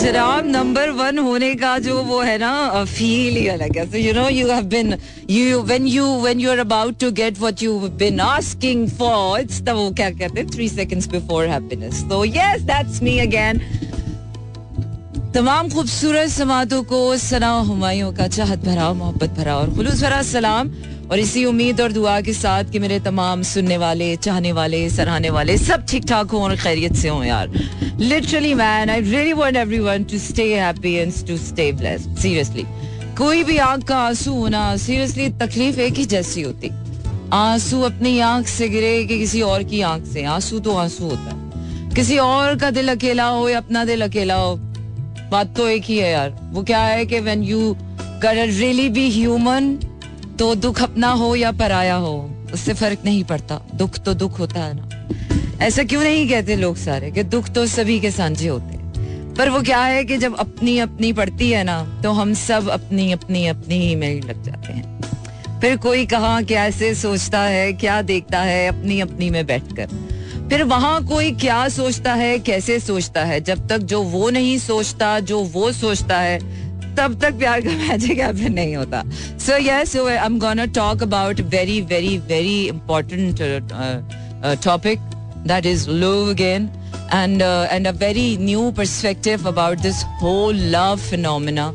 जनाब number one होने का जो वो है ना फील ही अलग है। You know you have been you when you when you are about to get what you been asking for it's the वो क्या कहते हैं? थ्री सेकंड्स बिफोर हैप्पीनेस तो यस दैट्स मी अगेन तमाम खूबसूरत समातों को, सना हुमायूं का चाहत भरा, मोहब्बत भरा और खुलूस भरा सलाम। और इसी उम्मीद और दुआ के साथ कि मेरे तमाम सुनने वाले, चाहने वाले, सराहने वाले सब ठीक ठाक हों और खैरियत से हों यार। Literally man I really want everyone to and to stay seriously कोई भी आँख का आँसू होना सीरियसली तकलीफ़ एक ही जैसी होती। आँसू अपनी आँख से गिरे कि किसी और की आँख से। आँसू तो आँसू होता है। किसी और का दिल अकेला हो या अपना दिल अकेला हो, बात तो एक ही है यार। वो क्या है कि व्हेन यू कर रियली बी ह्यूमन तो दुख अपना हो या पराया हो, उससे फ़र्क नहीं पड़ता। दुख तो दुख होता है ना। ऐसा क्यों नहीं कहते लोग सारे कि दुख तो सभी के सांझे होते पर वो क्या है कि जब अपनी अपनी पड़ती है ना तो हम सब अपनी अपनी अपनी ही में लग जाते हैं। फिर कोई कहा कैसे सोचता है, क्या देखता है अपनी अपनी में बैठकर। फिर वहाँ कोई क्या सोचता है, कैसे सोचता है? जब तक जो वो नहीं सोचता, जो वो सोचता है तब तक प्यार का मैजिक हैपन नहीं होता। So yes I am gonna talk about very very very important topic that is love again uh, and a very new perspective about this whole love phenomena.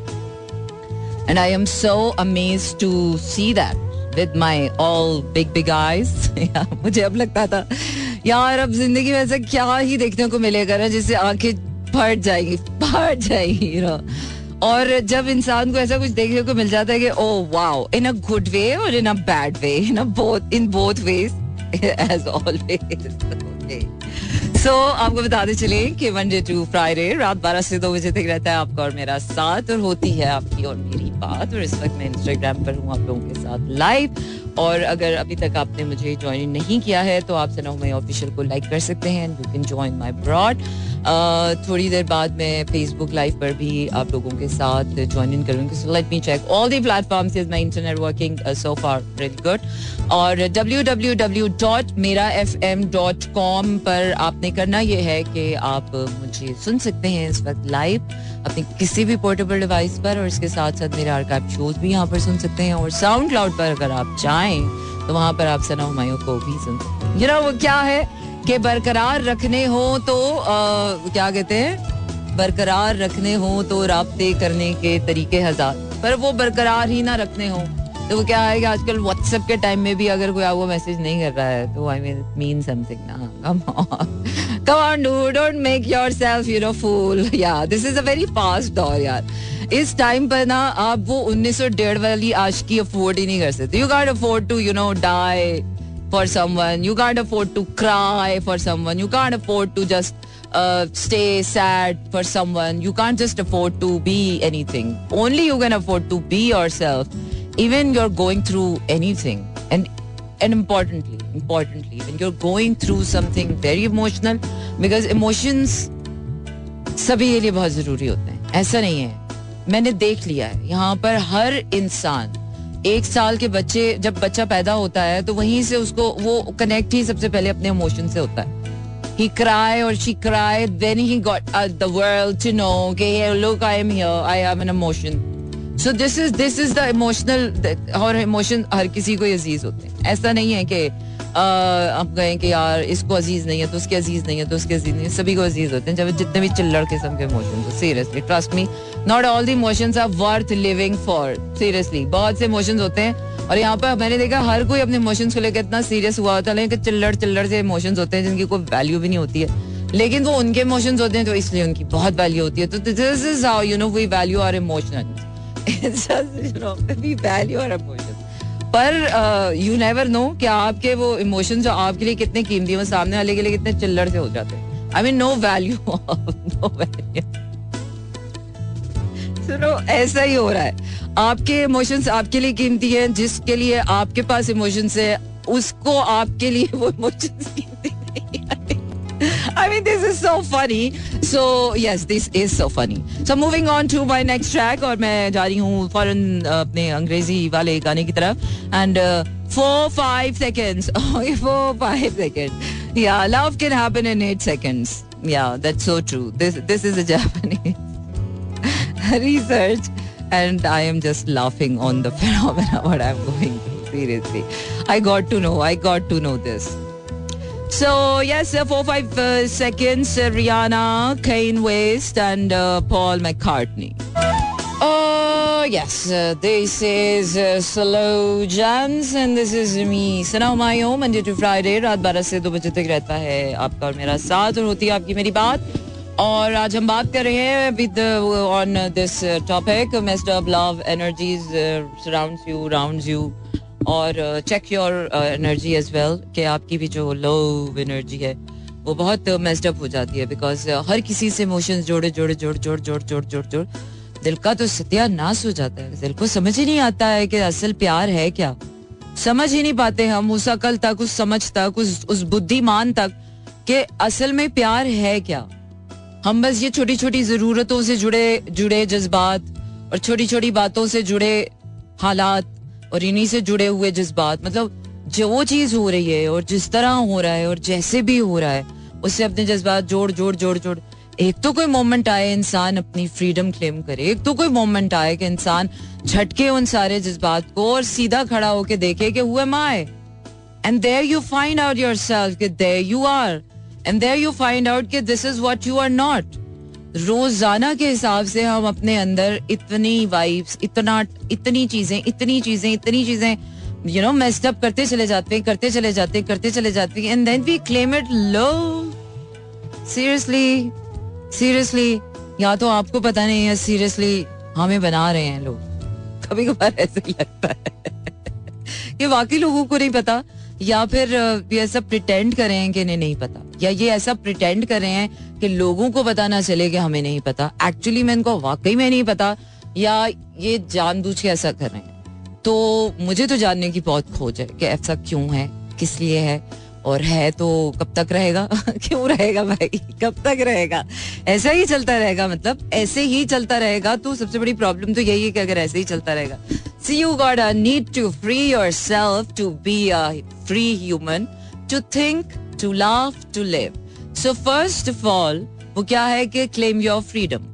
And i am so amazed to see that with my all big big eyes. मुझे अब लगता था यार अब ज़िंदगी में ऐसा क्या ही देखने को मिलेगा ना जिससे आँखें फट जाएगी फट जाएगी और जब इंसान को ऐसा कुछ देखने को मिल जाता है कि ओ वाओ इन अ गुड वे और in a bad way in both in both ways as always so आपको बताते चले कि मंडे टू फ्राइडे रात 12 से 2 बजे तक रहता है आपका और मेरा साथ और होती है आपकी और मेरी बात। और इस वक्त मैं इंस्टाग्राम पर हूँ आप लोगों के साथ लाइव और अगर अभी तक आपने मुझे ज्वाइन नहीं किया है तो आप सना मैं ऑफिशियल को लाइक कर सकते हैं you can join my broad थोड़ी देर बाद मैं फेसबुक लाइव पर भी आप लोगों के साथ ज्वाइन इन करूँगी। So let me check all the platforms is my internet working so far very good और डब्ल्यू डब्ल्यू डब्ल्यू डॉट मेरा एफ़ एम डॉट कॉम पर आपने करना यह है कि आप मुझे सुन सकते हैं इस वक्त लाइव अपनी किसी भी पोर्टेबल डिवाइस पर और इसके साथ साथ मेरे आर्काइव शोज़ भी यहाँ पर सुन सकते हैं और साउंड क्लाउड पर अगर आप चाहें तो वहाँ पर आप सना हुमायूं को भी सुन सकते हैं। यू नो वो क्या है कि बरकरार रखने हो तो आ, क्या कहते हैं? बरकरार रखने हो तो रबते करने के तरीके हज़ार पर वो बरकरार ही ना रखने हो। तो वो क्या है कि आजकल व्हाट्सएप के टाइम में भी अगर कोई आपको मैसेज नहीं कर रहा है तो आई मीन मीन समथिंग ना come come on do don't make yourself you know fool या this is a very fast दौर यार इस टाइम पर ना आप वो उन्नीस सौ डेढ़ वाली आज की अफोर्ड ही नहीं कर सकते you can afford to you know die for someone. You can't afford to cry for someone. You can't afford to just uh, stay sad for someone. You can't just afford to be anything. Only you can afford to be yourself. Even you're going through anything. And and importantly, importantly, when you're going through something very emotional, because emotions सभी के लिए बहुत ज़रूरी होते हैं ऐसा नहीं है मैंने देख लिया है यहाँ पर हर इंसान एक साल के बच्चे जब बच्चा पैदा होता है तो वहीं से उसको वो कनेक्ट ही सबसे पहले अपने इमोशन से होता है he cry or she cry then he got uh, the world to know okay hey, look i am here i have an this is this is the emotional और इमोशन हर किसी को अज़ीज़ होते हैं। ऐसा नहीं है कि आप गए कि यार इसको अज़ीज़ नहीं है तो उसके अज़ीज़ नहीं है तो उसके अज़ीज़ नहीं है। सभी को अज़ीज़ होते हैं। जब जितने भी चिल्लड़ किस्म के इमोशन हो seriously trust me not all the emotions are worth living for seriously बहुत से इमोशंस होते हैं और यहाँ पर मैंने देखा हर कोई अपने इमोशंस को लेकर इतना सीरियस हुआ होता है चिल्लड़ चिल्लड़ से इमोशंस होते हैं जिनकी कोई वैल्यू भी नहीं होती है। लेकिन वो उनके इमोशंस होते हैं तो इसलिए उनकी बहुत वैल्यू होती है। तो this is how you know we value our emotions पर यू नेवर नो कि आपके वो इमोशन जो आपके लिए कितने कीमती है सामने वाले के लिए कितने चिल्लर से हो जाते हैं। I mean no value no value सुनो ऐसा ही हो रहा है। आपके इमोशंस आपके लिए कीमती है जिसके लिए आपके पास इमोशंस है उसको आपके लिए वो इमोशंस कीमती नहीं है। I mean, this is so funny. So yes, this is so funny. So moving on to my next track और मैं जा रही हूँ फ़ौरन अपने अंग्रेज़ी वाले गाने की तरफ़ and uh, four five seconds, four five seconds. Yeah, love can happen in eight seconds. Yeah, that's so true. This this is a Japanese. research and I am just laughing on the phenomena what I'm going through. Seriously, I got to know. I got to know this. So yes, uh, four five uh, seconds. Uh, Rihanna, Kane West, and uh, Paul McCartney. Uh, yes, uh, this is uh, Slow Jams and this is me. Sana Humayun, Monday to Friday, रात 12 से 2 बजे तक रहता है आपका और मेरा साथ और होती है आपकी मेरी बात और आज हम बात कर रहे हैं with on this topic messed up love energies surrounds you rounds you और check your energy as well कि आपकी भी जो लो एनर्जी है वो बहुत मेस्ड अप हो जाती है बिकॉज़ uh, हर किसी से इमोशंस जोड़े जोड़े जोड़ जोड़ जोड़ जोड़ जोड़ जोड़ दिल का तो सत्यानाश हो जाता है। दिल को समझ ही नहीं आता है कि असल प्यार है क्या। समझ ही नहीं पाते हम उस अकल तक उस समझ तक उस उस बुद्धिमान तक कि असल में प्यार है क्या। हम बस ये छोटी छोटी जरूरतों से जुड़े जुड़े जज्बात और छोटी छोटी बातों से जुड़े हालात और इन्हीं से जुड़े हुए जज्बात मतलब जो वो चीज़ हो रही है और जिस तरह हो रहा है और जैसे भी हो रहा है, उससे अपने जज्बात जोड़ जोड़ जोड़ जोड़। एक तो कोई मोमेंट आए, इंसान अपनी फ्रीडम क्लेम करे। एक तो कोई मोमेंट आए कि इंसान झटके उन सारे जज्बात को और सीधा खड़ा होके देखे कि हुए माए and there you find out yourself कि there you are and there you find out कि this is what you are not रोज़ाना के हिसाब से हम अपने अंदर इतनी वाइब्स इतना, इतनी चीज़ें इतनी चीज़ें इतनी चीज़ें यू नो मेस्ड अप करते चले जाते हैं, करते चले जाते हैं, करते चले जाते हैं and then we claim it low seriously seriously या तो आपको पता नहीं है सीरियसली हमें बना रहे हैं लोग। कभी कभार ऐसे लगता है। कि बाकी लोगों को नहीं पता या फिर ये ऐसा प्रिटेंड कर कि इन्हें नहीं पता? या ये ऐसा प्रिटेंड कर रहे हैं कि लोगों को पता ना चले कि हमें नहीं पता? एक्चुअली में इनको वाकई में नहीं पता, या ये जानबूझ के ऐसा कर रहे हैं? तो मुझे तो जानने की बहुत खोज है कि ऐसा क्यों है, किस लिए है, और है तो कब तक रहेगा? क्यों रहेगा भाई? कब तक रहेगा? ऐसा ही चलता रहेगा मतलब ऐसे ही चलता रहेगा। तो सबसे बड़ी प्रॉब्लम तो यही है कि अगर ऐसे ही चलता रहेगा see you got a need to free yourself to be a free human to think to love to live so first of all वो क्या है कि क्लेम योर फ्रीडम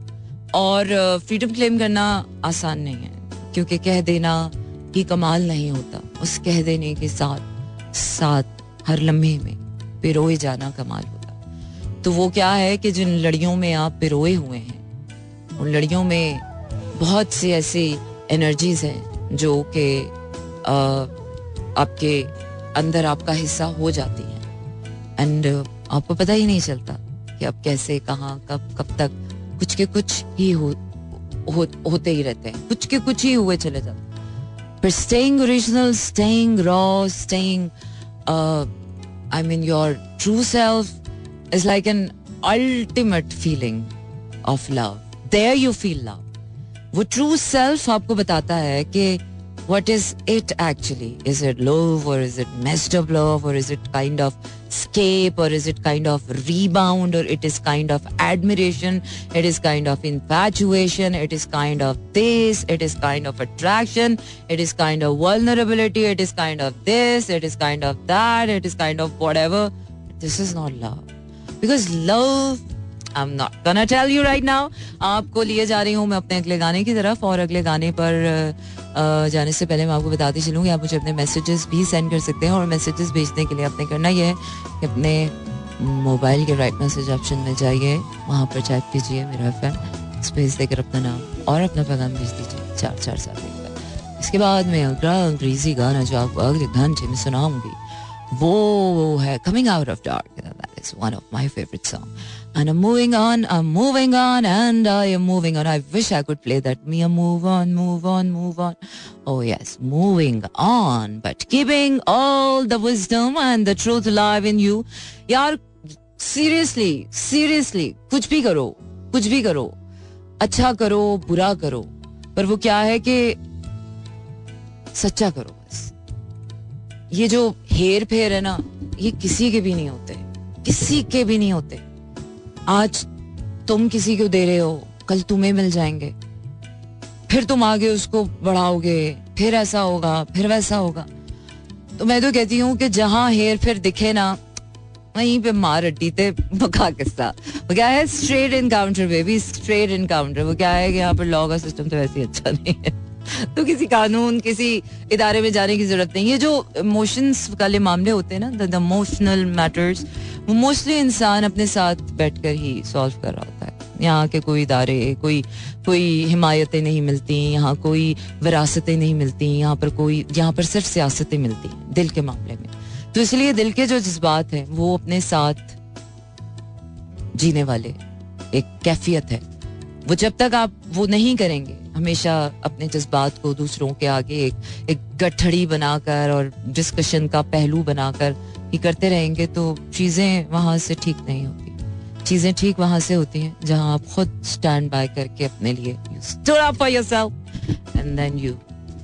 और फ्रीडम uh, क्लेम करना आसान नहीं है क्योंकि कह देना ही कमाल नहीं होता। उस कह देने के साथ साथ हर लम्हे में पिरोए जाना कमाल होता। तो वो क्या है कि जिन लड़ियों में आप पिरोए हुए हैं उन लड़ियों में बहुत सी ऐसी एनर्जीज हैं जो कि आपके अंदर आपका हिस्सा हो जाती हैं एंड आपको पता ही नहीं चलता कि अब कैसे कहाँ कब कब तक कुछ के कुछ ही हो, हो होते ही रहते हैं कुछ के कुछ ही हुए चले जाते पर staying original staying raw staying I mean your true self is like an ultimate feeling of love love. You feel love. वो true self आपको बताता है कि what is it actually? Is it love or is it messed up love or is it kind of escape or is it kind of rebound or it is kind of admiration? It is kind of infatuation. It is kind of this. It is kind of attraction. It is kind of vulnerability. It is kind of this. It is kind of that. It is kind of whatever. This is not love. Because love I am not gonna tell you right now आपको लिए जा रही हूँ मैं अपने अगले गाने की तरफ़ और अगले गाने पर जाने से पहले मैं आपको बताती चलूँ आप मुझे अपने मैसेजेस भी सेंड कर सकते हैं और मैसेजेस भेजने के लिए आपने करना यह है कि अपने मोबाइल के राइट मैसेज ऑप्शन में जाइए, वहाँ पर चेक कीजिए मेरा एफ़ स्पेस देकर अपना नाम और अपना पैगाम भेज दीजिए, चार चार साल इसके बाद में अगला अंग्रेज़ी गाना जो आपको अगले घंटे में सुनाऊँगी, वो है coming out of dark is one of my favourite song And I'm moving on, I'm moving on, and I am moving on. I wish I could play that. Me, move on, move on, move on. Oh, yes, moving on, but keeping all the wisdom and the truth alive in you. यार seriously seriously कुछ भी करो कुछ भी करो अच्छा करो बुरा करो पर वो क्या है कि सच्चा करो बस ये जो हेर फेर है ना ये किसी के भी नहीं होते किसी के भी नहीं होते। आज तुम किसी को दे रहे हो, कल तुम्हें मिल जाएँगे। फिर तुम आगे उसको बढ़ाओगे, फिर ऐसा होगा, फिर वैसा होगा। तो मैं तो कहती हूँ कि जहाँ हेर फिर दिखे ना, वहीं पे मार अड्डी थे बका किस्सा वो क्या है? Straight encounter baby straight encounter वो क्या है कि यहाँ पर लॉ का सिस्टम तो वैसे ही अच्छा नहीं है। तो किसी कानून, किसी इदारे में जाने की ज़रूरत नहीं ये जो इमोशंस वाले मामले होते हैं ना द इमोशनल मैटर्स वो मोस्टली इंसान अपने साथ बैठकर ही सॉल्व कर रहा होता है। यहाँ के कोई इदारे, कोई कोई हिमायतें नहीं मिलती, यहाँ कोई विरासतें नहीं मिलती, यहाँ पर कोई, यहाँ पर सिर्फ़ सियासतें मिलती दिल के मामले में। तो इसलिए दिल के जो जज्बात हैं, वो अपने साथ जीने वाले एक कैफियत है। वो जब तक आप वो नहीं करेंगे हमेशा अपने जज्बात को दूसरों के आगे एक एक गठड़ी बनाकर और डिस्कशन का पहलू बनाकर ही करते रहेंगे तो चीज़ें वहाँ से ठीक नहीं होती चीज़ें ठीक वहाँ से होती हैं जहाँ आप खुद स्टैंड बाय करके अपने लिए एंड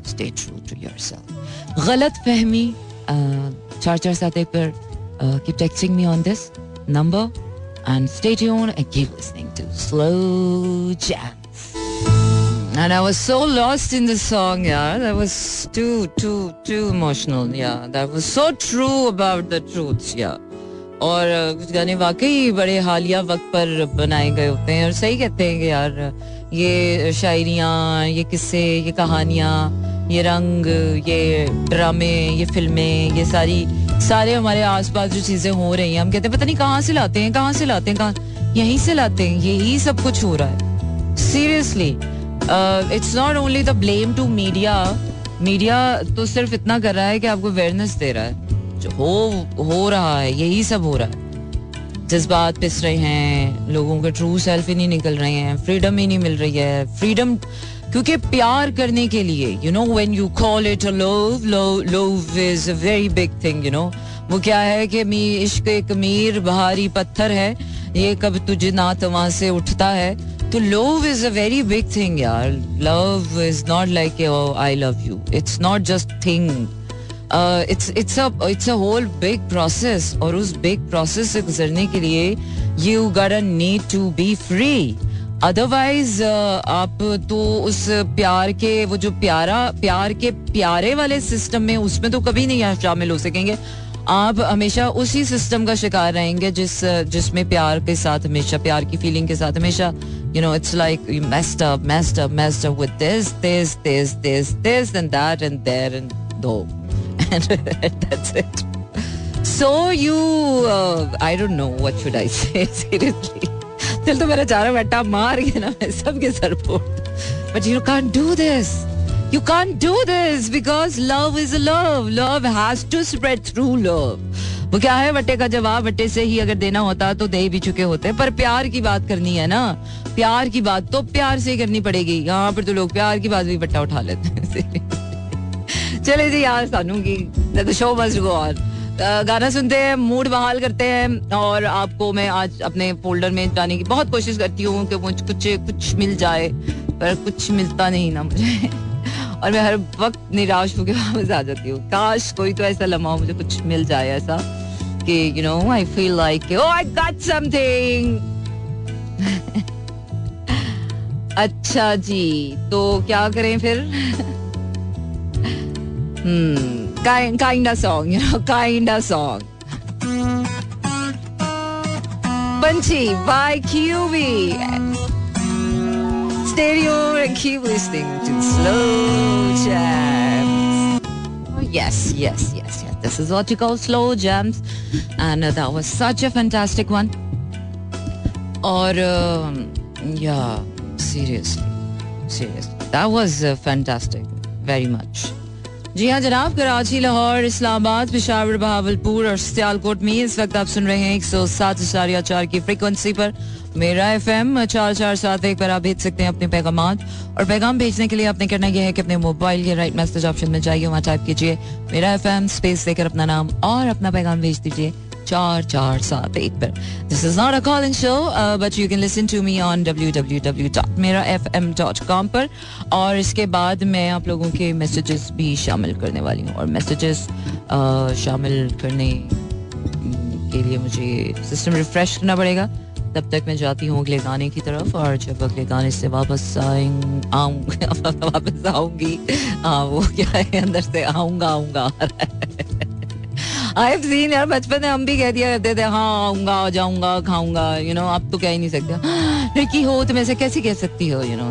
स्टे टू गलत फहमी चार चार सात एक पर keep texting me on this number and stay tuned and keep listening to Slow Jams. And I was so lost in the song, yeah. That was too, too, too emotional, yeah. That was so true about the truths, yeah. और कुछ गाने वाकई बड़े हालिया वक्त पर बनाए गए होते हैं और सही कहते हैं कि यार ये शायरियाँ ये किस्से ये कहानियाँ ये रंग ये ड्रामे ये फ़िल्में ये सारी सारे हमारे आसपास जो चीज़ें हो रही हैं हम कहते हैं पता नहीं कहाँ से लाते हैं कहाँ से लाते हैं कहाँ यहीं से लाते हैं यही सब कुछ हो रहा है seriously it's not only the blame to media media तो सिर्फ़ इतना कर रहा है कि आपको अवेयरनेस दे रहा है। जो हो हो रहा है, यही सब हो रहा है। जज्बात पिस रहे हैं, लोगों के ट्रू सेल्फ ही नहीं निकल रहे हैं फ्रीडम ही नहीं मिल रही है। फ्रीडम क्योंकि प्यार करने के लिए you know when you call it a love love is a very big thing you know वो क्या है कि मी, इश्क एक मीर बहारी पत्थर है, ये कब तुझे ना वहाँ से उठता है। तो love is a very big thing यार love is not like I love you it's not just thing it's it's it's a whole big process और उस बिग प्रोसेस से गुजरने के लिए you got need to be free otherwise आप तो उस प्यार के, वो जो प्यारा, प्यार के प्यारे वाले सिस्टम में उसमें तो कभी नहीं शामिल हो सकेंगे। आप हमेशा उसी सिस्टम का शिकार रहेंगे जिस जिसमें प्यार के साथ हमेशा प्यार की फीलिंग के साथ हमेशा you know it's like you messed up messed up messed up with this this this this this and that and there and though and that's it. So you, uh, I don't know what should I say seriously. दिल तो मेरा चारों बेटा मार गया ना मैं सबके सर फोड़ but you can't do this You can't do this because love is love. Love has to spread through love. वो क्या है? बट्टे का जवाब बट्टे से ही अगर देना होता तो दे भी चुके होते। पर प्यार की बात करनी है ना? प्यार की बात तो प्यार से ही करनी पड़ेगी। यहाँ पर तो लोग प्यार की बात भी बट्टा उठा लेते हैं। चले जी, यार सानू की। शो मस्ट गो ऑन गाना सुनते हैं मूड बहाल करते हैं और आपको मैं आज अपने फोल्डर में जाने की बहुत कोशिश करती हूँ कि मुझ कुछ कुछ मिल जाए, पर कुछ मिलता नहीं ना मुझे। और मैं हर वक्त निराश होकर वापस आ जाती हूँ। काश कोई तो ऐसा लम्हा मुझे कुछ मिल जाए ऐसा कि you know I feel like oh I got something अच्छा जी तो क्या करें फिर? Hmm, kind, kind of song, you know, kind of Stereo and keep listening to Slow Jams. Oh, yes, yes, yes, yes. This is what you call slow jams. And uh, that was such a fantastic one. Or, um, yeah, seriously, seriously. That was uh, fantastic. Very much. जी हाँ जनाब, कराची, लाहौर, इस्लामाबाद, पिशावर, बहावलपुर और सियालकोट में इस वक्त आप सुन रहे हैं एक सौ सात इशारिया चार की फ्रिक्वेंसी पर। मेरा एफ़ एम चार चार सात एक पर आप भेज सकते हैं अपने पैगाम और पैगाम भेजने के लिए आपने करना यह है कि अपने मोबाइल या राइट मैसेज ऑप्शन में जाइए, वहाँ टाइप कीजिए। मेरा एफ़ एम स्पेस देकर अपना नाम और अपना पैगाम भेज दीजिए। चार चार सात एक पर। This is not a in show but you can listen to me on W W W dot मेरा एफ़ एम डॉट कॉम पर। और इसके बाद मैं आप लोगों के मैसेजेस भी शामिल करने वाली हूँ। और मैसेजेस uh, शामिल करने के लिए मुझे सिस्टम रिफ्रेश करना पड़ेगा। तब तक मैं जाती हूँ अगले गाने की तरफ़। और जब अगले गाने से वापस आऊँगी वापस आऊँगी। हाँ वो क्या है? अंदर से आऊँगा आऊँगा आई सीन यार बचपन में हम भी कह दिया करते थे हाँ आऊँगा जाऊँगा खाऊँगा यू नो आप तो कह ही नहीं सकते। लड़की हो तो मैं कैसे कह सकती हो यू नो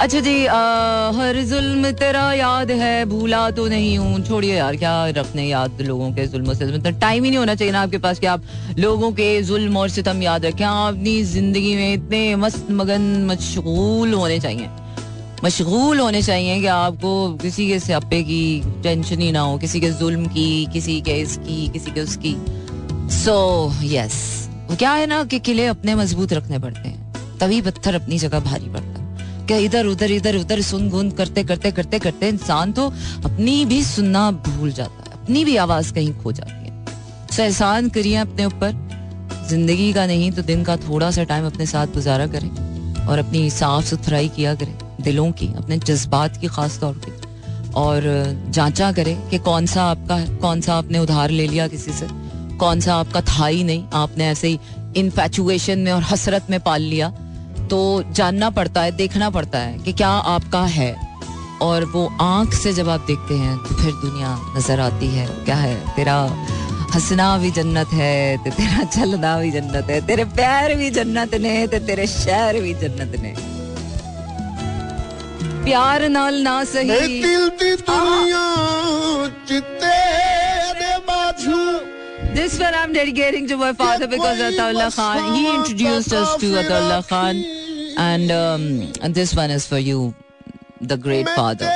अच्छा जी आ, हर जुल्म तेरा याद है भूला तो नहीं हूँ। छोड़िए यार क्या रखने याद लोगों के जुल्म से? मतलब टाइम ही नहीं होना चाहिए ना आपके पास कि आप लोगों के जुल्म और सितम याद रखें। आप अपनी ज़िंदगी में इतने मस्त मगन मशगूल होने चाहिए। मशगूल होने चाहिए कि आपको किसी के स्यापे की टेंशन ही ना हो किसी के जुल्म की किसी के इसकी किसी के उसकी। So so, yes yes. क्या है ना कि किले अपने मज़बूत रखने पड़ते हैं। तभी पत्थर अपनी जगह भारी पड़ता है। क्या इधर उधर इधर उधर सुन गुन करते करते करते करते इंसान तो अपनी भी सुनना भूल जाता है। अपनी भी आवाज़ कहीं खो जाती है। सो एहसान करिए अपने ऊपर। ज़िंदगी का नहीं तो दिन का थोड़ा सा टाइम अपने साथ गुजारा करें और अपनी साफ़ सुथराई किया करें। दिलों की, अपने जज्बात की खास तौर पे। और जांचा करें कि कौन सा आपका, कौन सा आपने उधार ले लिया किसी से, कौन सा आपका था ही नहीं, आपने ऐसे ही इनफेचुएशन में और हसरत में पाल लिया। तो जानना पड़ता है, देखना पड़ता है कि क्या आपका है। और वो आँख से जब आप देखते हैं तो फिर दुनिया नज़र आती है, क्या है? तेरा हंसना भी जन्नत है, ते तेरा चलना भी जन्नत है, तेरे पैर भी जन्नत ने, ते तेरे शहर भी जन्नत ने। प्यार नाल ना सही दिल दी दुनिया चित्ते दे बाजू This one I'm dedicating to my father because Ataullah Khan, he introduced us to Ataullah Khan. And, um, and this one is for you, the great father.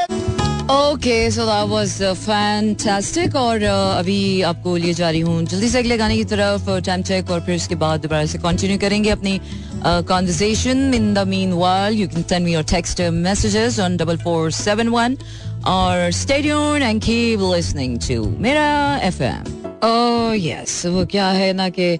Okay so that was fantastic और uh, अभी आपको लिए जा रही हूँ जल्दी से अगले गाने की तरफ़ uh, टाइम चेक और फिर उसके बाद दोबारा से कंटिन्यू करेंगे अपनी conversation in the mean world you can send me your text messages on double four seven one और stadium and keep listening to मेरा एफएम ओ यस वो क्या है ना कि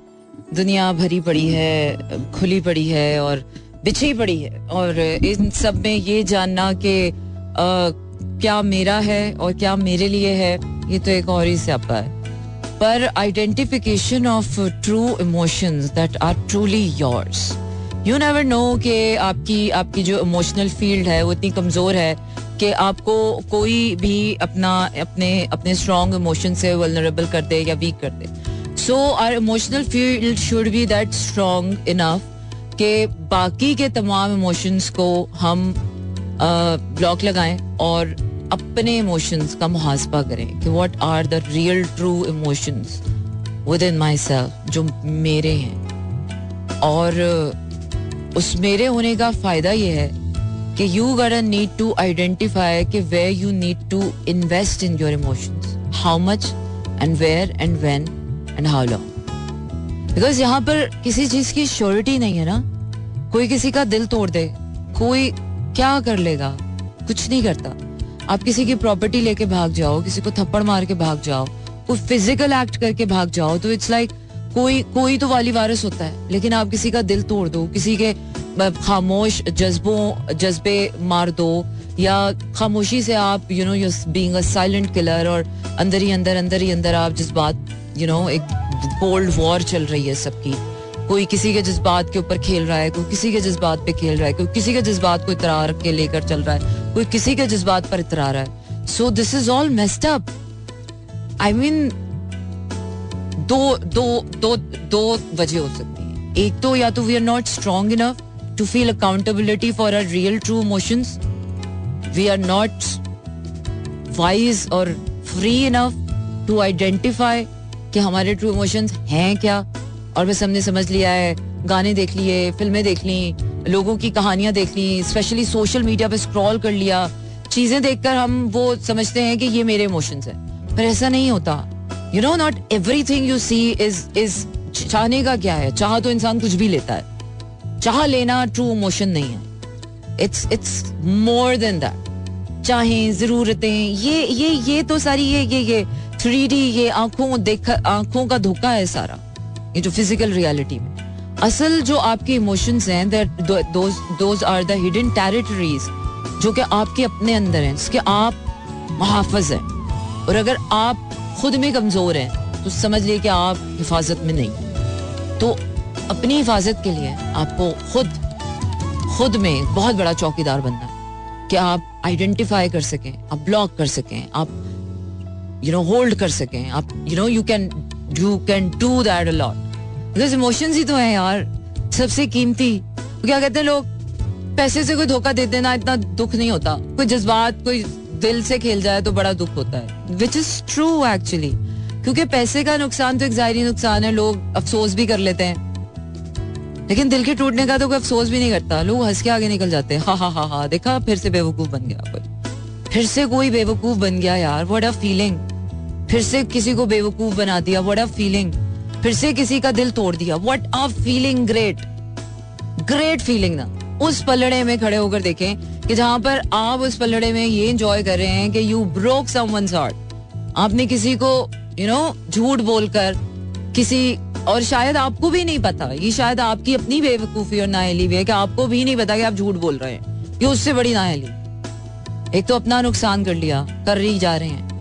दुनिया भरी पड़ी है, खुली पड़ी है और बिछी पड़ी है और, इन सब में ये जानना कि uh, क्या मेरा है और क्या मेरे लिए है, ये तो एक और ही स्यापा है। पर identification of true emotions that are truly yours you never know कि आपकी आपकी जो इमोशनल फ़ील्ड है, वो इतनी कमज़ोर है कि आपको कोई भी अपना, अपने अपने स्ट्रॉन्ग इमोशन से वलनरेबल कर दे या वीक कर दे। So are emotional field should be that strong enough कि बाकी के तमाम इमोशंस को हम ब्लॉक लगाएँ और अपने इमोशंस का मुहासबा करें कि what are the real true emotions within myself जो मेरे हैं। और उस मेरे होने का फ़ायदा ये है कि you got need to identify कि way you need to invest in your emotions how much and where and when and how long because यहाँ पर किसी चीज़ की श्योरिटी नहीं है ना। कोई किसी का दिल तोड़ दे, कोई क्या कर लेगा, कुछ नहीं करता। आप किसी की प्रॉपर्टी लेके भाग जाओ, किसी को थप्पड़ मार के भाग जाओ, कोई फ़िज़िकल एक्ट करके भाग जाओ तो इट्स लाइक कोई कोई तो वाली वारस होता है, लेकिन आप किसी का दिल तोड़ दो, किसी के खामोश जज्बों, जज्बे मार दो, या खामोशी से आप you know being a silent killer और अंदर ही अंदर अंदर ही अंदर आप जिस बात यू नो एक कोल्ड वॉर चल रही है सबकी। कोई किसी के जज्बात के ऊपर खेल रहा है, कोई किसी के जज्बात पे खेल रहा है, कोई किसी के जज्बात को इतरार के लेकर चल रहा है, कोई किसी के जज्बात पर इतरा रहा है। So this is all messed up I mean दो दो दो दो वजह हो सकती है। एक तो या तो we are not strong enough to feel accountability for our real true emotions we are not wise और फ्री इनफ टू आइडेंटिफाई कि हमारे ट्रू इमोशंस हैं क्या? और बस हमने समझ लिया है, गाने देख लिए, फ़िल्में देख ली, लोगों की कहानियाँ देख ली स्पेशली सोशल मीडिया पे स्क्रॉल कर लिया। चीज़ें देखकर हम वो समझते हैं कि ये मेरे इमोशंस है। पर ऐसा नहीं होता। You know not everything you see is is चाहने का क्या है? चाह तो इंसान कुछ भी लेता है। चाह लेना ट्रू इमोशन नहीं है। It's it's more than that चाहे, जरूरतें, ये ये ये तो सारी, ये ये ये थ्री डी ये आँखों देख, आँखों का धोखा है सारा। ये जो फ़िज़िकल रियलिटी में। असल जो आपके इमोशंस हैं those are the hidden territories जो कि आपके अपने अंदर हैं, जिसके आप मुहाफज हैं। और अगर आप खुद में कमज़ोर हैं तो समझ लिए कि आप हिफाजत में नहीं। तो अपनी हिफाजत के लिए आपको खुद खुद में बहुत बड़ा चौकीदार बनना है कि आप आइडेंटिफाई कर सकें, आप ब्लॉक कर सकें, आप यू नो होल्ड कर सकें, आप you know you can you can do that a lot because emotions ही तो है यार, सबसे कीमती। तो क्या कहते हैं लोग? पैसे से कोई धोखा देते ना इतना दुख नहीं होता। कोई जज्बात, कोई दिल से खेल जाए तो बड़ा दुख होता है। विच इज़ ट्रू एक्चुअली क्योंकि पैसे का नुकसान तो एक जाहरी नुकसान है, लोग अफसोस भी कर लेते हैं। लेकिन दिल के टूटने का तो कोई अफसोस भी नहीं करता। लोग हंस के आगे निकल जाते हैं। हा हा हा हा, देखा, फिर से बेवकूफ़ बन गया कोई। फिर से कोई बेवकूफ़ बन गया यार वट अ फीलिंग फिर से किसी को बेवकूफ़ बना दिया वट अ फीलिंग फिर से किसी का दिल तोड़ दिया what a feeling great great feeling ना। उस पलड़े में खड़े होकर देखें कि जहाँ पर आप उस पलड़े में ये एंजॉय कर रहे हैं कि यू ब्रोक हार्ट आपने किसी को यू नो झूठ बोलकर किसी, और शायद आपको भी नहीं पता, ये शायद आपकी अपनी बेवकूफ़ी और नाहली भी है कि आपको भी नहीं पता कि आप झूठ बोल रहे हैं ये उससे बड़ी नाहली। एक तो अपना नुकसान कर लिया, कर ही जा रहे हैं।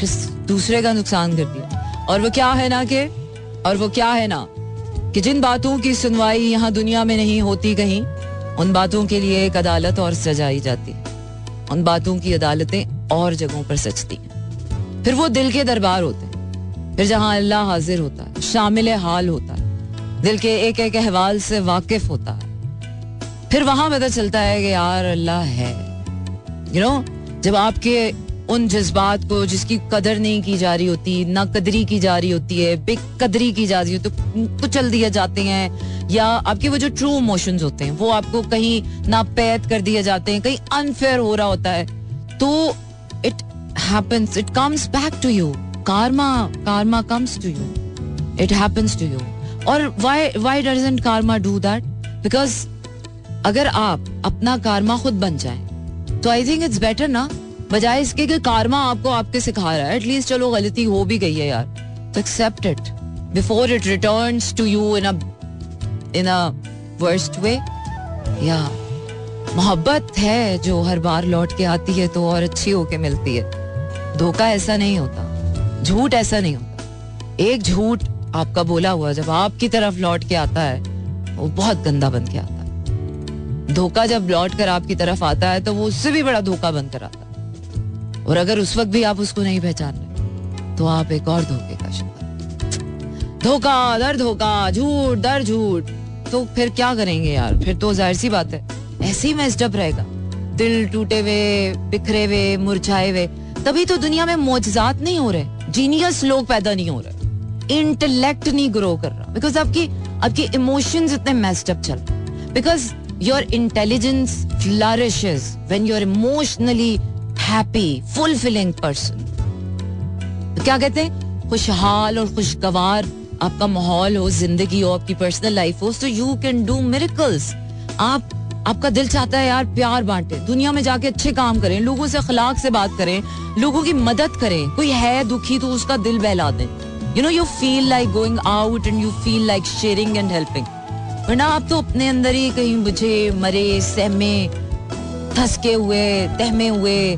फिर दूसरे का नुकसान कर दिया। और वो क्या है ना कि और वो क्या है ना कि जिन बातों की सुनवाई यहाँ दुनिया में नहीं होती कहीं उन बातों के लिए एक अदालत और सजाई जाती। उन बातों की अदालतें और जगहों पर सचती हैं। फिर वो दिल के दरबार होते हैं। फिर जहाँ अल्लाह हाजिर होता है शामिल हाल होता है। दिल के एक एक अहवाल से वाकिफ होता है। फिर वहाँ पता चलता है कि यार अल्लाह है। यू you नो know, जब आपके उन जज्बात को जिसकी कदर नहीं की जा रही होती, ना कदरी की जा रही होती है, बेकदरी की जा रही होती तो कुचल दिए जाते हैं। या आपके वो जो ट्रू इमोशंस होते हैं, वो आपको कहीं नापैद कर दिए जाते हैं, कहीं अनफेयर हो रहा होता है। तो it happens it comes back to you karma karma comes to you it happens to you और why why doesn't karma do that? Because अगर आप अपना कारमा खुद बन जाए तो आई थिंक इट्स बेटर ना। बजाय इसके कि कारमा आपको आपके सिखा रहा है एटलीस्ट चलो गलती हो भी गई है यार। Accept it before it return to you in in worst way या, मोहब्बत है जो हर बार लौट के आती है तो और अच्छी होके मिलती है। धोखा ऐसा नहीं होता, झूठ ऐसा नहीं होता। एक झूठ आपका बोला हुआ जब आपकी तरफ़ लौट के आता है, वो बहुत गंदा बन के आता है। धोखा जब लौट कर आपकी तरफ़ आता है तो वो उससे भी बड़ा धोखा बनकर आता है। और अगर उस वक्त भी आप उसको नहीं पहचान रहे तो आप एक और धोखे का शिकार धोखा, दर धोखा, झूठ, दर झूठ। तो फिर क्या करेंगे यार? फिर तो ज़ाहिर सी बात है, ऐसे ही मेस्टअप रहेगा। दिल टूटे हुए, बिखरे हुए, मुरझाए हुए, तभी तो दुनिया में मोजात नहीं हो रहे। जीनियस लोग पैदा नहीं हो रहे। इंटेलेक्ट नहीं ग्रो कर रहा। बिकॉज़ आपकी आपकी इमोशंस इतने मेस्टअप चल रहे because your intelligence flourishes when you are emotionally happy fulfilling person क्या कहते हैं? खुशहाल और खुशगवार आपका माहौल हो, ज़िंदगी हो, आपकी पर्सनल लाइफ हो तो यू कैन डू मेरिकल्स आप, आपका दिल चाहता है यार प्यार बांटे। दुनिया में जाके अच्छे काम करें, लोगों से अखलाक से बात करें, लोगों की मदद करें। कोई है दुखी तो उसका दिल बहला दें। You know you feel like going out and you feel like sharing and helping वरना आप तो अपने अंदर ही कहीं बुझे, मरे, सहमे थसके हुए, तहमे हुए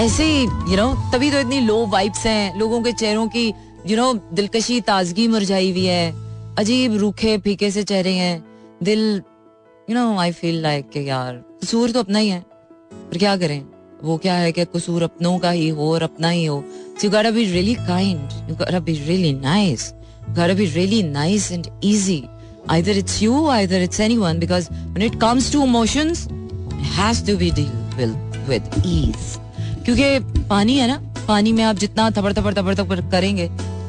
ऐसे यू नो तभी तो इतनी लो वाइब्स हैं, लोगों के चेहरों की यू नो दिलकशी, ताजगी मुरझाई हुई है, अजीब रूखे, फीके से चेहरे हैं, दिल you know I feel like के यार, कसूर तो अपना ही है, पर क्या करें, वो क्या है कि कसूर अपनों का ही हो और अपना ही हो you got be really kind you got be really nice got be really nice and easy either it's you either it's anyone because when it comes to emotions has to be deal with ease क्योंकि पानी है ना, पानी में आप जितना थपड़ थपड़ थपड़ थपड़ करेंगे,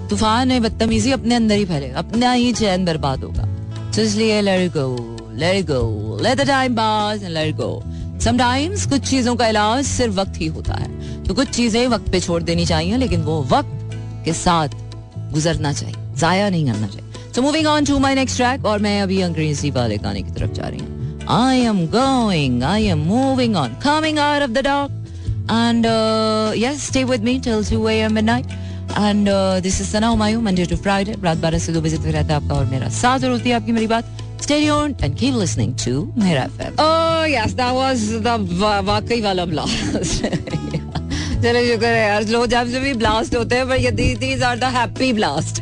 तूफ़ान है बदतमीजी अपने अंदर ही फैलेगा अपना ही चैन बर्बाद होगा। तो इसलिए let go let go let the time pass let go sometimes कुछ चीज़ों का इलाज सिर्फ़ वक्त ही होता है। तो कुछ चीज़ें वक्त पे छोड़ देनी चाहिए, लेकिन वो वक्त के साथ गुजरना चाहिए, जाया नहीं करना चाहिए। So moving on to my next track और मैं अभी अंग्रेज़ी वाले गाने की तरफ़ जा रही हूँ। I am going I am moving on coming out of the dog And uh, yes, stay with me till 2 a.m. midnight. And uh, this is Sana Humayun, Monday to Friday. रात बारह से दो बजे तक रहता है आपका और मेरा साथ और होती है आपकी मेरी बात Stay tuned and keep listening to Mera FM. Oh yes, that was the वाकई वाला blast. चलो शुक्र है यार स्लो जब से भी ब्लास्ट होते हैं पर ये these are the happy blast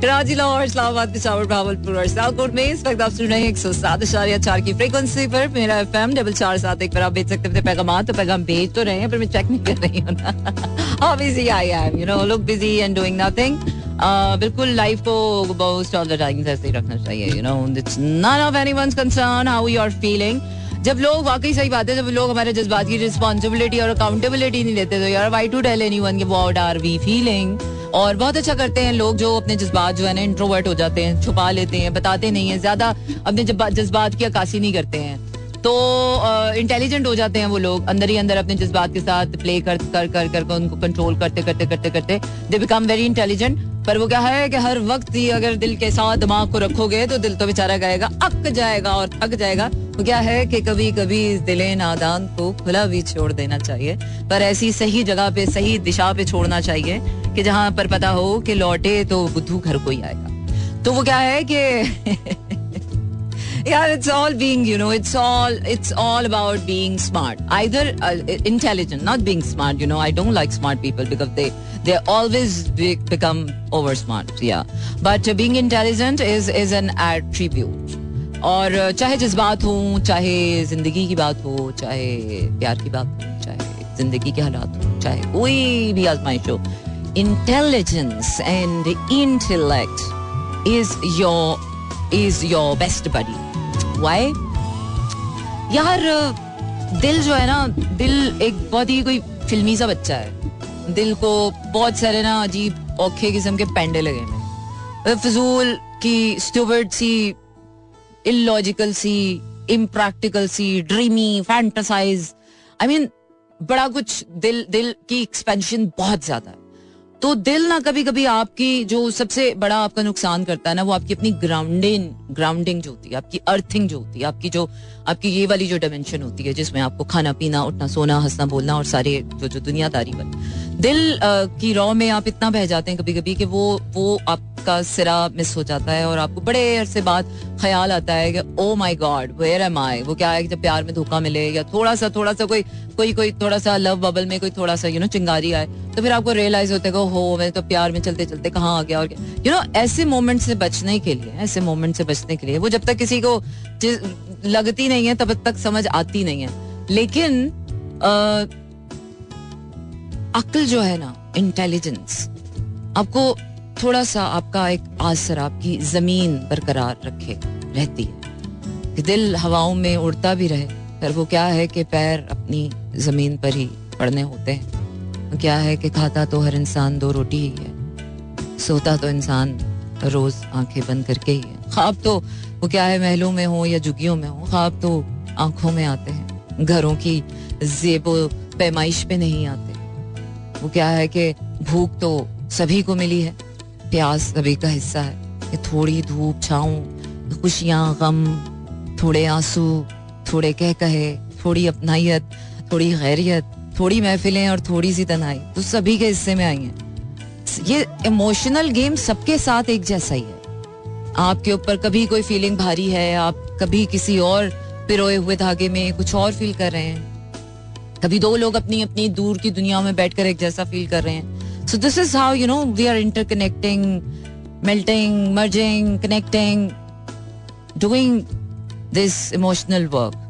Karachi Lahore, Islamabad, Peshawar Bahawalpur और सियालकोट में इस वक्त आप सुन रहे हैं एक सौ सात इशारिया चार की फ्रीक्वेंसी पर। मेरा एफ़ एम डबल चार सात एक पर आप भेज सकते थे पैगाम तो पैगाम भेज तो रहे हैं, पर मैं चेक नहीं कर रही हूँ ना। Busy I am you know look busy and doing nothing बिल्कुल लाइफ को बहुत ऑल द टाइम ऐसे ही रखना चाहिए you know it's none of anyone's concern how you are feeling जब लोग वाकई सही बात है, जब लोग हमारे जज्बात की रिस्पॉन्सिबिलिटी और अकाउंटेबिलिटी नहीं लेते तो यार why to tell anyone what are we feeling और बहुत अच्छा करते हैं लोग जो अपने जज्बात जो है ना इंट्रोवर्ट हो जाते हैं, छुपा लेते हैं, बताते नहीं है, ज़्यादा अपने जज्बात की अक्सी नहीं करते हैं। तो इंटेलिजेंट हो जाते हैं वो लोग, अंदर ही अंदर अपने जज्बात के साथ प्ले कर कर कर कर उनको कंट्रोल करते करते करते करते दे बिकम वेरी इंटेलिजेंट पर वो क्या है कि हर वक्त ही अगर दिल के साथ दिमाग को रखोगे तो दिल तो बेचारा गएगा अक जाएगा और थक जाएगा। वो क्या है कि कभी कभी इस दिले नादान को खुला भी छोड़ देना चाहिए, पर ऐसी सही जगह पे, सही दिशा पे छोड़ना चाहिए। कि जहाँ पर पता हो कि लौटे तो बुद्धू घर को ही आएगा। तो वो क्या है कि यार it's all being you know it's all it's all about being smart either intelligent not being smart you know I don't like smart people because they they always become over smart या but being intelligent is is an attribute और uh, चाहे जज्बात हो, चाहे ज़िंदगी की बात हो, चाहे प्यार की बात हो, चाहे ज़िंदगी के हालात हो, चाहे कोई भी आजमाइश हो intelligence and intellect is your is your best buddy why यार, दिल जो है ना, दिल एक बहुत ही कोई फिल्मी सा बच्चा है। दिल को बहुत सारे ना अजीब, औखे किस्म के पेंडे लगे हैं। फजूल की स्टूबर्ड सी इलॉजिकल सी इम्प्रैक्टिकल सी ड्रीमी फैंटासाइज आई मीन बड़ा कुछ दिल दिल की एक्सपेंशन बहुत ज़्यादा है। तो दिल ना कभी कभी आपकी जो सबसे बड़ा आपका नुकसान करता है ना, वो आपकी अपनी ग्राउंडिंग ग्राउंडिंग जो होती है, आपकी अर्थिंग जो होती है, आपकी जो, आपकी ये वाली जो डायमेंशन होती है, जिसमें आपको खाना पीना उठना, सोना, हंसना, बोलना और सारे जो जो दुनियादारी वाली दिल की रॉ में आप इतना बह जाते हैं कभी कभी कि वो वो आपका सिरा मिस हो जाता है और आपको बड़े अरसे बाद ख्याल आता है कि ओ my god where am I वो क्या है कि जब प्यार में धोखा मिले या थोड़ा सा थोड़ा सा कोई कोई कोई थोड़ा सा लव बबल में कोई थोड़ा सा यू नो चिंगारी आए तो फिर आपको रियलाइज़ होता है हो मैं तो प्यार में चलते चलते कहाँ आ गया? और यू नो ऐसे मोमेंट से बचने के लिए, ऐसे मोमेंट से बचने के लिए, वो जब तक किसी को लगती नहीं है, तब तक समझ आती नहीं है। लेकिन अक्ल जो है ना इंटेलिजेंस आपको थोड़ा सा आपका एक आसर आपकी ज़मीन बरकरार रखे, रहती है। कि दिल हवाओं में उड़ता भी रहे, पर वो क्या है कि पैर अपनी ज़मीन पर ही पड़ने होते हैं। क्या है कि खाता तो हर इंसान दो रोटी ही है, सोता तो इंसान रोज आँखें बंद करके ही है। ख्वाब तो वो क्या है, महलों में हो या जुगियों में हो, ख्वाब तो आँखों में आते हैं। घरों की जेबो, पैमाइश पे नहीं आते। वो क्या है कि भूख तो सभी को मिली है, प्यास सभी का हिस्सा है कि थोड़ी धूप छाऊं, खुशियाँ, गम, थोड़े आँसू, थोड़े कह कहे, थोड़ी अपनाइत थोड़ी गैरियत, थोड़ी महफिलें और थोड़ी सी तनाई तो सभी के हिस्से में आई हैं। ये इमोशनल गेम सबके साथ एक जैसा ही है। आपके ऊपर कभी कोई फीलिंग भारी है, आप कभी किसी और पिरोए हुए धागे में कुछ और फील कर रहे हैं। कभी दो लोग अपनी अपनी दूर की दुनिया में बैठकर एक जैसा फील कर रहे हैं। So this is how you know we are interconnecting melting merging connecting doing this emotional work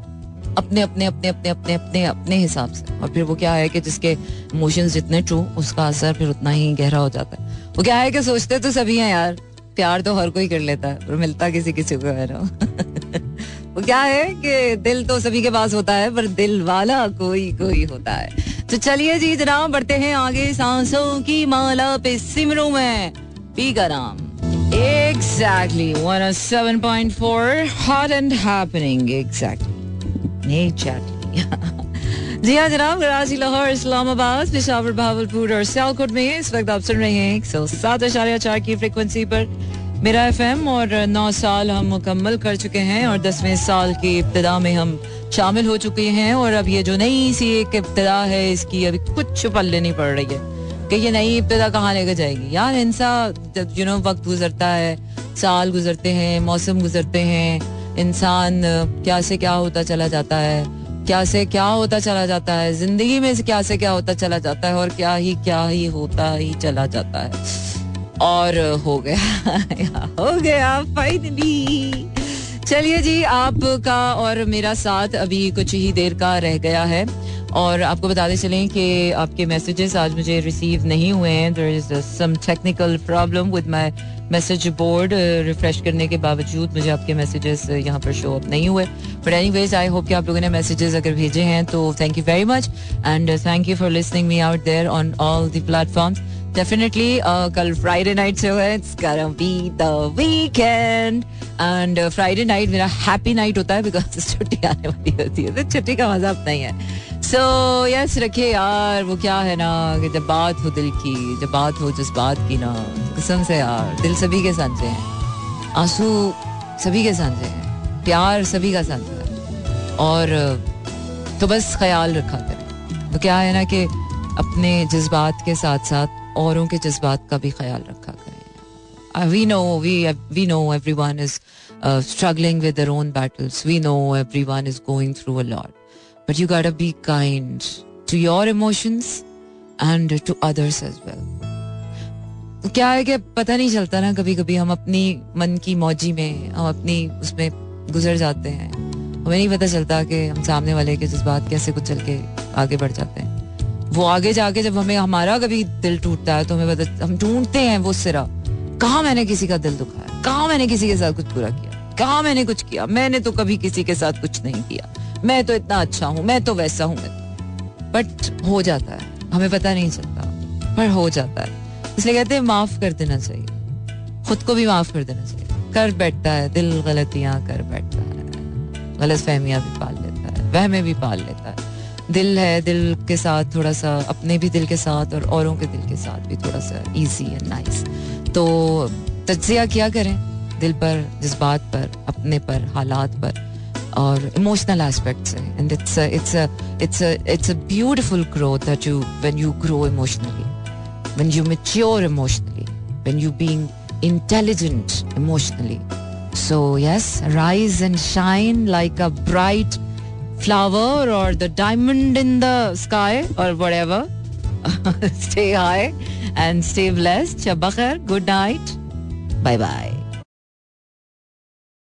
अपने अपने अपने अपने अपने अपने अपने हिसाब से। और फिर वो क्या है कि जिसके इमोशंस जितने ट्रू उसका असर फिर उतना ही गहरा हो जाता है। वो क्या है कि सोचते तो सभी हैं यार, प्यार तो हर कोई कर लेता है, पर मिलता किसी किसी को वो क्या है कि दिल तो सभी के पास होता है पर दिल वाला कोई कोई होता है तो चलिए जी जनाब बढ़ते हैं आगे सांसों की माला पे सिमरू में पी का Exactly, 107.4 hot and happening. Exactly. Exactly. जी हाँ जनाब कराची लाहौर इस्लामाबाद पिशावर भावलपुर और सियालकोट में इस वक्त आप सुन रहे हैं एक सौ सात आशार्य चार की फ्रिक्वेंसी पर मेरा एफएम और नौ साल हम मुकम्मल कर चुके हैं और दसवें साल की इब्तदा में हम शामिल हो चुके हैं और अब ये जो नई सी एक इब्तदा है, इसकी अभी कुछ पल्ले नहीं पड़ रही है कि ये नई इब्तदा कहाँ लेकर जाएगी। यार इंसा जब यू नो वक्त गुजरता है, साल गुजरते हैं, मौसम गुजरते हैं, इंसान क्या से क्या होता चला जाता है, क्या से क्या होता चला जाता है, ज़िंदगी में से क्या से क्या होता चला जाता है और क्या ही क्या ही होता ही चला जाता है। और हो गया हो गया फाइनली चलिए जी, आपका और मेरा साथ अभी कुछ ही देर का रह गया है और आपको बताते चलें कि आपके मैसेजेस आज मुझे रिसीव नहीं हुए हैं। There is some technical problem with my message board refresh करने के बावजूद मुझे आपके मैसेजेस यहाँ पर शो अप नहीं हुए। But anyways I hope कि आप लोगों ने मैसेजेस अगर भेजे हैं तो thank you very much and thank you for listening me out there on all the platforms definitely कल फ्राइडे नाइट से है it's be the weekend and Friday night मेरा हैप्पी नाइट होता है बिकॉज़ छुट्टी आने वाली होती है तो छुट्टी का मज़ा अपना ही है। सो so, यस yes, रखिए यार वो क्या है ना कि जब बात हो दिल की जब बात हो जिस बात की ना कसम से यार दिल सभी के सांचे हैं आँसू सभी के सांचे हैं प्यार सभी का सांचा है। और तो बस ख्याल रखा करें। तो क्या है ना कि अपने जज्बात के साथ साथ औरों के जज्बात का भी ख्याल रखा करें। We know we we know everyone is struggling with their own battles we know everyone is going through a lot But you gotta be kind to your emotions and to others as well. क्या है कि पता नहीं चलता ना कभी कभी हम अपनी मन की मौजी में, हम अपनी उसमें गुजर जाते हैं। हमें नहीं पता चलता कि हम सामने वाले के जज्बात कैसे कुछ चल के आगे बढ़ जाते हैं। वो आगे जाके जब हमें, हमारा कभी दिल टूटता है तो हमें पता, हम ढूंढते हैं वो सिरा। कहा मैंने किसी का दिल दुखाया? कहा मैंने किसी के साथ कुछ बुरा किया? कहा मैंने कुछ किया? मैंने तो कभी किसी के साथ कुछ नहीं किया। मैं तो इतना अच्छा हूँ, मैं तो वैसा हूँ बट हो जाता है। हमें पता नहीं चलता। पर हो जाता है। इसलिए कहते हैं, माफ़ कर देना चाहिए। खुद को भी माफ़ कर देना चाहिए। कर बैठता है, दिल गलतियाँ कर बैठता है। गलत फहमियाँ भी पाल लेता है वह में भी पाल लेता है। दिल है दिल के साथ थोड़ा सा अपने भी दिल के साथ और औरों के दिल के साथ भी थोड़ा सा इजी एंड नाइस तो तजिया क्या करें दिल पर जज्बात पर अपने पर हालात पर aspects and it's a, it's a it's a it's a beautiful growth that you when you grow emotionally when you mature emotionally when you being intelligent emotionally so yes rise and shine like a bright flower or the diamond in the sky or whatever. Stay high and stay blessed. Shabakar, good night. Bye bye